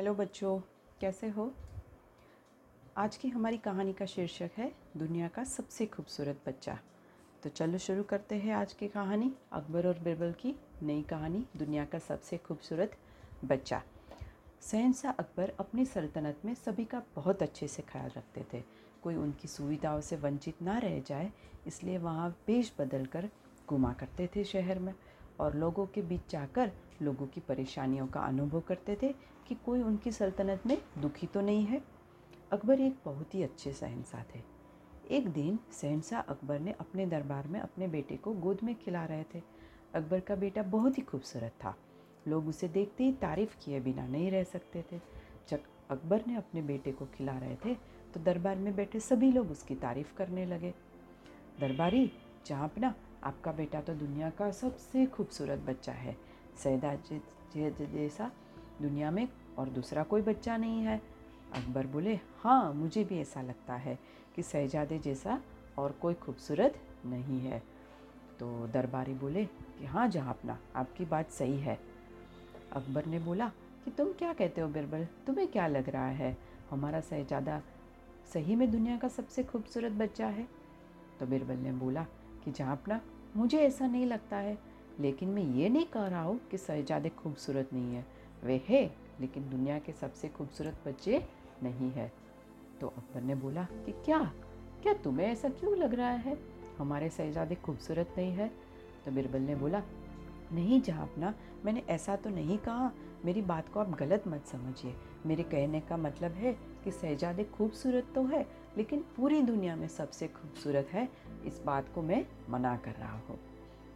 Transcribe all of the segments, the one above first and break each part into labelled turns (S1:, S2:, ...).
S1: Hello बच्चों, कैसे हो? आज की हमारी कहानी का शीर्षक है, दुनिया का सबसे खूबसूरत बच्चा। तो चलो शुरू करते हैं आज की कहानी, अकबर और बिरबल की नई कहानी, दुनिया का सबसे खूबसूरत बच्चा। शहनशाह अकबर अपनी सल्तनत में सभी का बहुत अच्छे से ख्याल रखते थे। कोई उनकी सुविधाओं से वंचित ना रह जाए, इसलिए वहाँ पेश बदल कर घुमा करते थे शहर में और लोगों के बीच जाकर लोगों की परेशानियों का अनुभव करते थे कि कोई उनकी सल्तनत में दुखी तो नहीं है? अकबर एक बहुत ही अच्छे शहनशाह थे। एक दिन शहनशाह अकबर ने अपने दरबार में अपने बेटे को गोद में खिला रहे थे। अकबर का बेटा बहुत ही खूबसूरत था। लोग उसे देखते ही तारीफ़ किए बिना नहीं रह सकते थे। जब अकबर ने अपने बेटे को खिला रहे थे तो दरबार में बैठे सभी लोग उसकी तारीफ़ करने लगे। दरबारी अपना, आपका बेटा तो दुनिया का सबसे खूबसूरत बच्चा है। सैदा जैसा दुनिया में और दूसरा कोई बच्चा नहीं है। अकबर बोले हाँ मुझे भी ऐसा लगता है कि शहजादे जैसा और कोई खूबसूरत नहीं है। तो दरबारी बोले कि हाँ जहाँ अपना आपकी बात सही है। अकबर ने बोला कि, तुम क्या कहते हो बिरबल? तुम्हें क्या लग रहा है? हमारा शहजादा सही में दुनिया का सबसे खूबसूरत बच्चा है? तो बिरबल ने बोला कि जहाँ अपना मुझे ऐसा नहीं लगता है, लेकिन मैं ये नहीं कह रहा हूँ कि शहजादे खूबसूरत नहीं है। वे है लेकिन दुनिया के सबसे खूबसूरत बच्चे नहीं है। तो अकबर ने बोला कि क्या? क्या तुम्हें ऐसा क्यों लग रहा है? हमारे शहजादे खूबसूरत नहीं है। तो बिरबल ने बोला, नहीं जहाँ अपना मैंने ऐसा तो नहीं कहा। मेरी बात को आप गलत मत समझिए। मेरे कहने का मतलब है कि शहजादे खूबसूरत तो है, लेकिन पूरी दुनिया में सबसे खूबसूरत है। इस बात को मैं मना कर रहा हूँ।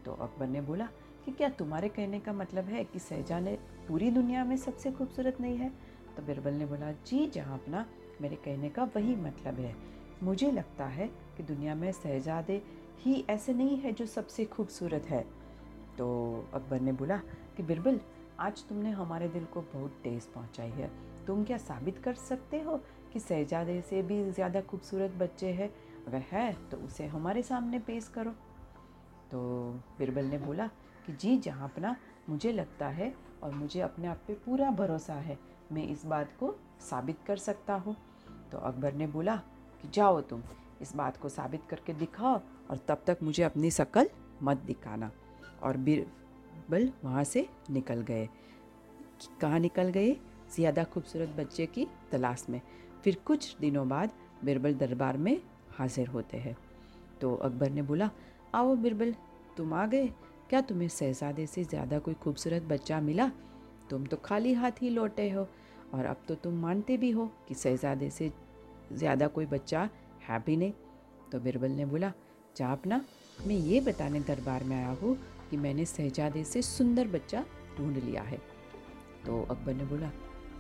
S1: तो अकबर ने बोला कि क्या तुम्हारे कहने का मतलब है कि शहजादे पूरी दुनिया में सबसे खूबसूरत नहीं है? तो बिरबल ने बोला, जी, जहाँ अपना मेरे कहने का वही मतलब है। मुझे लगता है कि दुनिया में शहजादे ही ऐसे नहीं है जो सबसे खूबसूरत है। तो अकबर ने बोला कि, बिरबल, आज तुमने हमारे दिल को बहुत तेज़ पहुंचाई है। तुम क्या साबित कर सकते हो कि शहजादे से भी ज़्यादा खूबसूरत बच्चे हैं? अगर है तो उसे हमारे सामने पेश करो। तो बिरबल ने बोला कि जी जहाँ अपना मुझे लगता है और मुझे अपने आप पे पूरा भरोसा है, मैं इस बात को साबित कर सकता हूँ। तो अकबर ने बोला कि जाओ तुम, इस बात को साबित करके दिखाओ और तब तक मुझे अपनी शक्ल मत दिखाना। और बिरबल वहाँ से निकल गए। कहाँ निकल गए? ज़्यादा खूबसूरत बच्चे की तलाश में। फिर कुछ दिनों बाद बिरबल दरबार में हाजिर होते हैं। तो अकबर ने बोला, आओ बिरबल, तुम आ गए? क्या तुम्हें शहजादे से ज़्यादा कोई खूबसूरत बच्चा मिला? तुम तो खाली हाथ ही लौटे हो। और अब तो तुम मानते भी हो कि शहजादे से ज़्यादा कोई बच्चा है भी नहीं। तो बिरबल ने बोला, जा अपना, मैं ये बताने दरबार में आया हूँ कि मैंने शहजादे से सुंदर बच्चा ढूंढ लिया है। तो अकबर ने बोला,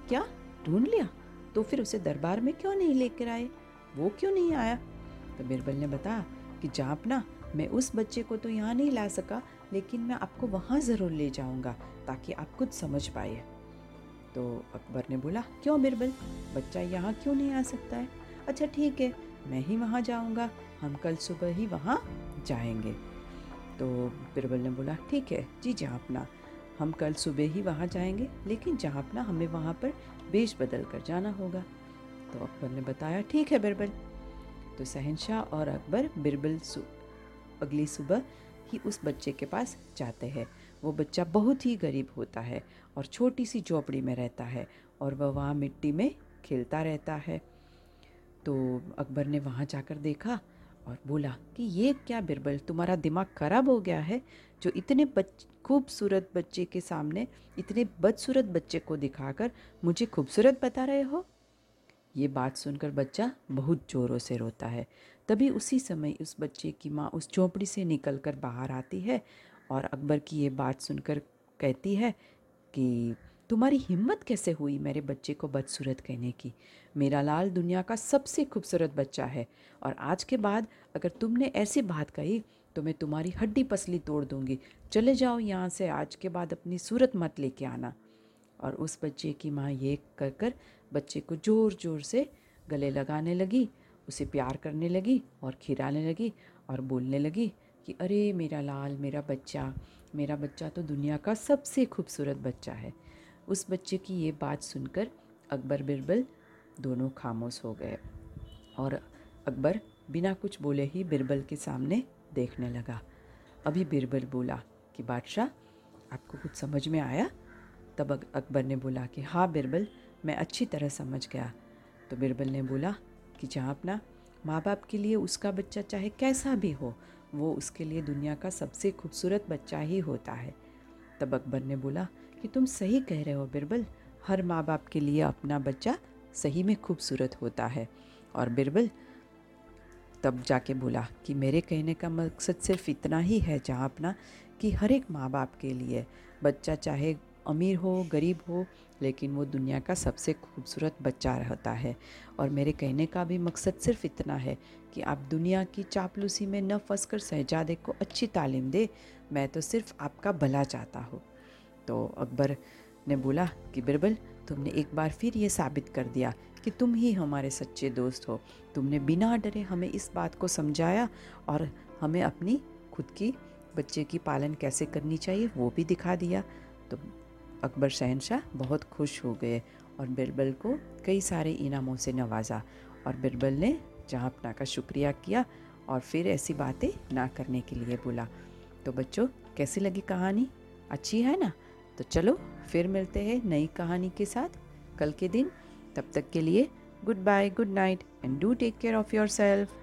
S1: क्या? ढूंढ लिया? तो फिर उसे दरबार में क्यों नहीं लेकर आए? वो क्यों नहीं आया? तो बिरबल ने बताया कि, जा अपना मैं उस बच्चे को तो यहाँ नहीं ला सका, लेकिन मैं आपको वहाँ ज़रूर ले जाऊँगा, ताकि आप खुद समझ पाए। तो अकबर ने बोला, क्यों बिरबल बच्चा यहाँ क्यों नहीं आ सकता है? अच्छा ठीक है, मैं ही वहाँ जाऊँगा, हम कल सुबह ही वहाँ जाएँगे। तो बिरबल ने बोला, ठीक है, जी जहाँ अपना, हम कल सुबह ही वहाँ जाएँगे, लेकिन जहाँ अपना, हमें वहाँ पर बेश बदल कर जाना होगा। तो अकबर ने बताया, ठीक है बिरबल तो शहनशाह और अकबर बिरबल अगली सुबह ही उस बच्चे के पास जाते हैं। वो बच्चा बहुत ही गरीब होता है और छोटी सी झोपड़ी में रहता है और वह वहाँ मिट्टी में खेलता रहता है। तो अकबर ने वहाँ जाकर देखा और बोला कि ये क्या बिरबल, तुम्हारा दिमाग ख़राब हो गया है जो इतने बच, खूबसूरत बच्चे के सामने, इतने बदसूरत बच्चे को दिखाकर मुझे खूबसूरत बता रहे हो? ये बात सुनकर बच्चा बहुत ज़ोरों से रोता है। तभी उसी समय उस बच्चे की माँ उस झोंपड़ी से निकल कर बाहर आती है और अकबर की ये बात सुनकर कहती है कि, तुम्हारी हिम्मत कैसे हुई मेरे बच्चे को बदसूरत कहने की? मेरा लाल दुनिया का सबसे खूबसूरत बच्चा है और आज के बाद अगर तुमने ऐसी बात कही तो मैं तुम्हारी हड्डी पसली तोड़ दूँगी। चले जाओ यहाँ से, आज के बाद अपनी सूरत मत लेके आना। और उस बच्चे की माँ ये कर कर बच्चे को ज़ोर ज़ोर से गले लगाने लगी, उसे प्यार करने लगी और खिलाने लगी और बोलने लगी कि, अरे मेरा लाल, मेरा बच्चा मेरा बच्चा तो दुनिया का सबसे खूबसूरत बच्चा है। उस बच्चे की ये बात सुनकर अकबर, बिरबल दोनों खामोश हो गए और अकबर बिना कुछ बोले ही बिरबल के सामने देखने लगा। अभी बिरबल बोला कि, बादशाह, आपको कुछ समझ में आया? तब अकबर ने बोला कि हाँ बिरबल, मैं अच्छी तरह समझ गया। तो बिरबल ने बोला कि, जहाँ अपना माँ बाप के लिए उसका बच्चा चाहे कैसा भी हो, वो उसके लिए दुनिया का सबसे खूबसूरत बच्चा ही होता है। तब अकबर ने बोला कि, तुम सही कह रहे हो बिरबल, हर माँ बाप के लिए अपना बच्चा सही में खूबसूरत होता है। और बिरबल तब जाके बोला कि, मेरे कहने का मकसद सिर्फ़ इतना ही है जहाँ अपना कि हर एक माँ बाप के लिए बच्चा चाहे अमीर हो, गरीब हो, लेकिन वो दुनिया का सबसे खूबसूरत बच्चा रहता है। और मेरे कहने का भी मकसद सिर्फ़ इतना है कि आप दुनिया की चापलूसी में न फंस कर शहजादे को अच्छी तालीम दे। मैं तो सिर्फ़ आपका भला चाहता हूँ। तो अकबर ने बोला कि, बिरबल, तुमने एक बार फिर ये साबित कर दिया कि तुम ही हमारे सच्चे दोस्त हो। तुमने बिना डरे हमें इस बात को समझाया और हमें अपनी खुद की, बच्चे की पालन कैसे करनी चाहिए वो भी दिखा दिया। तो अकबर शहनशाह बहुत खुश हो गए और बिरबल को कई सारे इनामों से नवाजा और बिरबल ने जहाँ अपना का शुक्रिया किया और फिर ऐसी बातें ना करने के लिए बोला। तो बच्चों, कैसी लगी कहानी? अच्छी है ना? तो चलो, फिर मिलते हैं नई कहानी के साथ। कल के दिन, तब तक के लिए good bye good night and do take care of your self